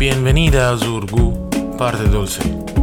Bienvenida a Zurgu, parte dulce.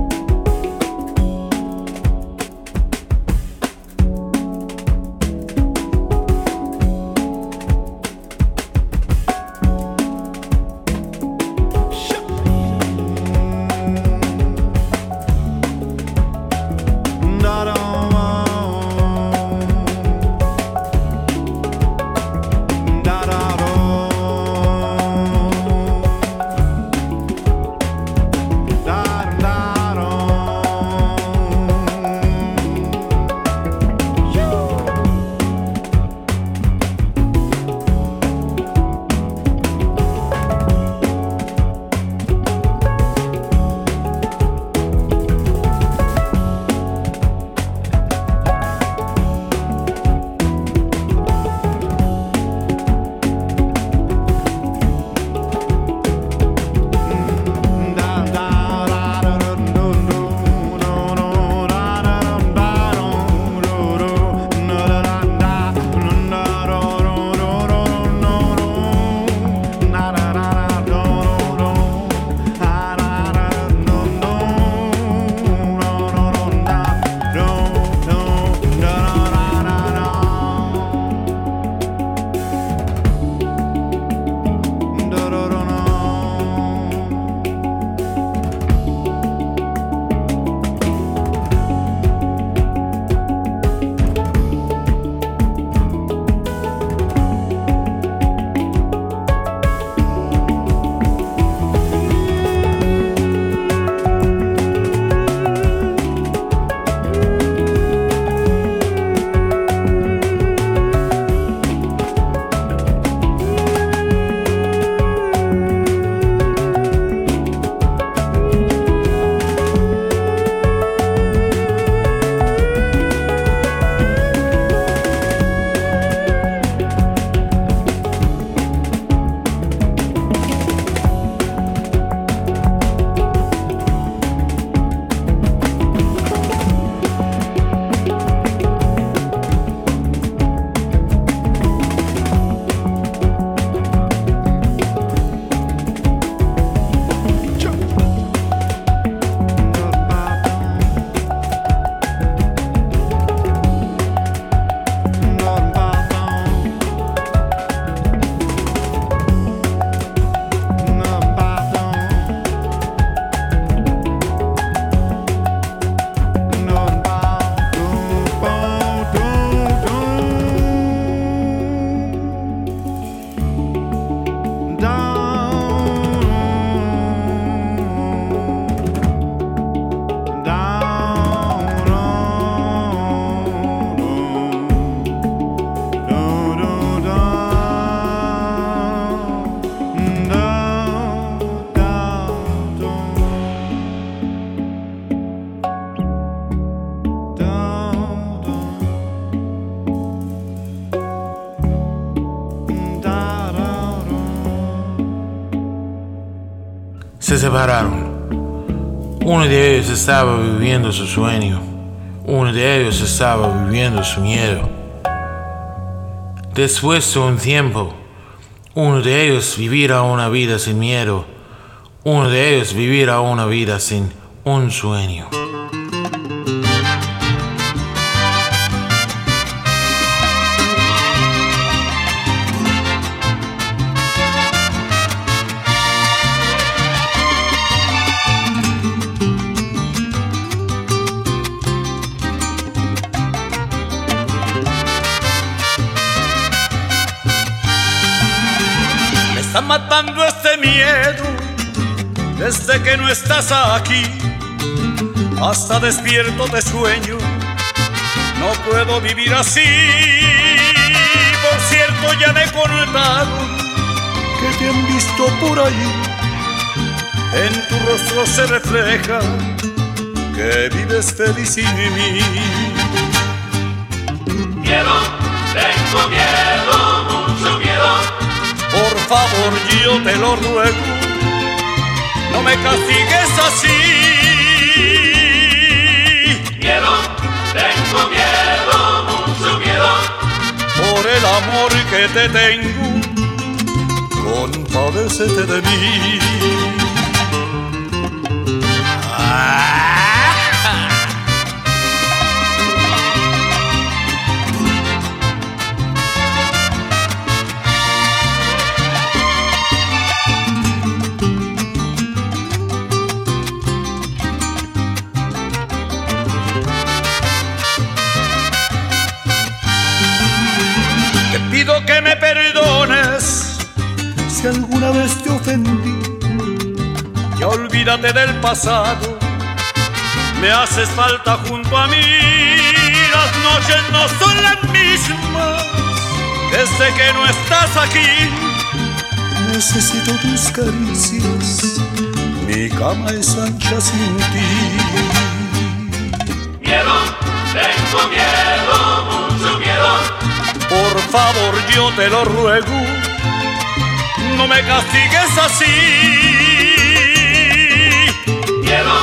down. Se separaron. Uno de ellos estaba viviendo su sueño. Uno de ellos estaba viviendo su miedo. Después de un tiempo, uno de ellos vivirá una vida sin miedo. Uno de ellos vivirá una vida sin un sueño. Matando este miedo desde que no estás aquí. Hasta despierto de sueño, no puedo vivir así. Por cierto, ya me he contado que te han visto por ahí. En tu rostro se refleja que vives feliz sin mí. Favor, yo te lo ruego, no me castigues así. Miedo, tengo miedo, mucho miedo. Por el amor que te tengo, compadecete de mí. Si alguna vez te ofendí. Ya olvídate del pasado, me haces falta junto a mí. Las noches no son las mismas desde que no estás aquí. Necesito tus caricias, mi cama es ancha sin ti. Miedo, tengo miedo, favor, yo te lo ruego, no me castigues así. Miedo,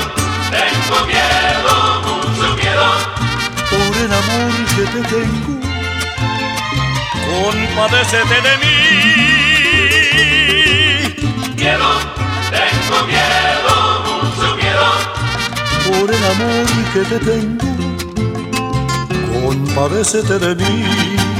tengo miedo, mucho miedo. Por el amor que te tengo, compadécete de mí. Miedo, tengo miedo, mucho miedo. Por el amor que te tengo, compadécete de mí.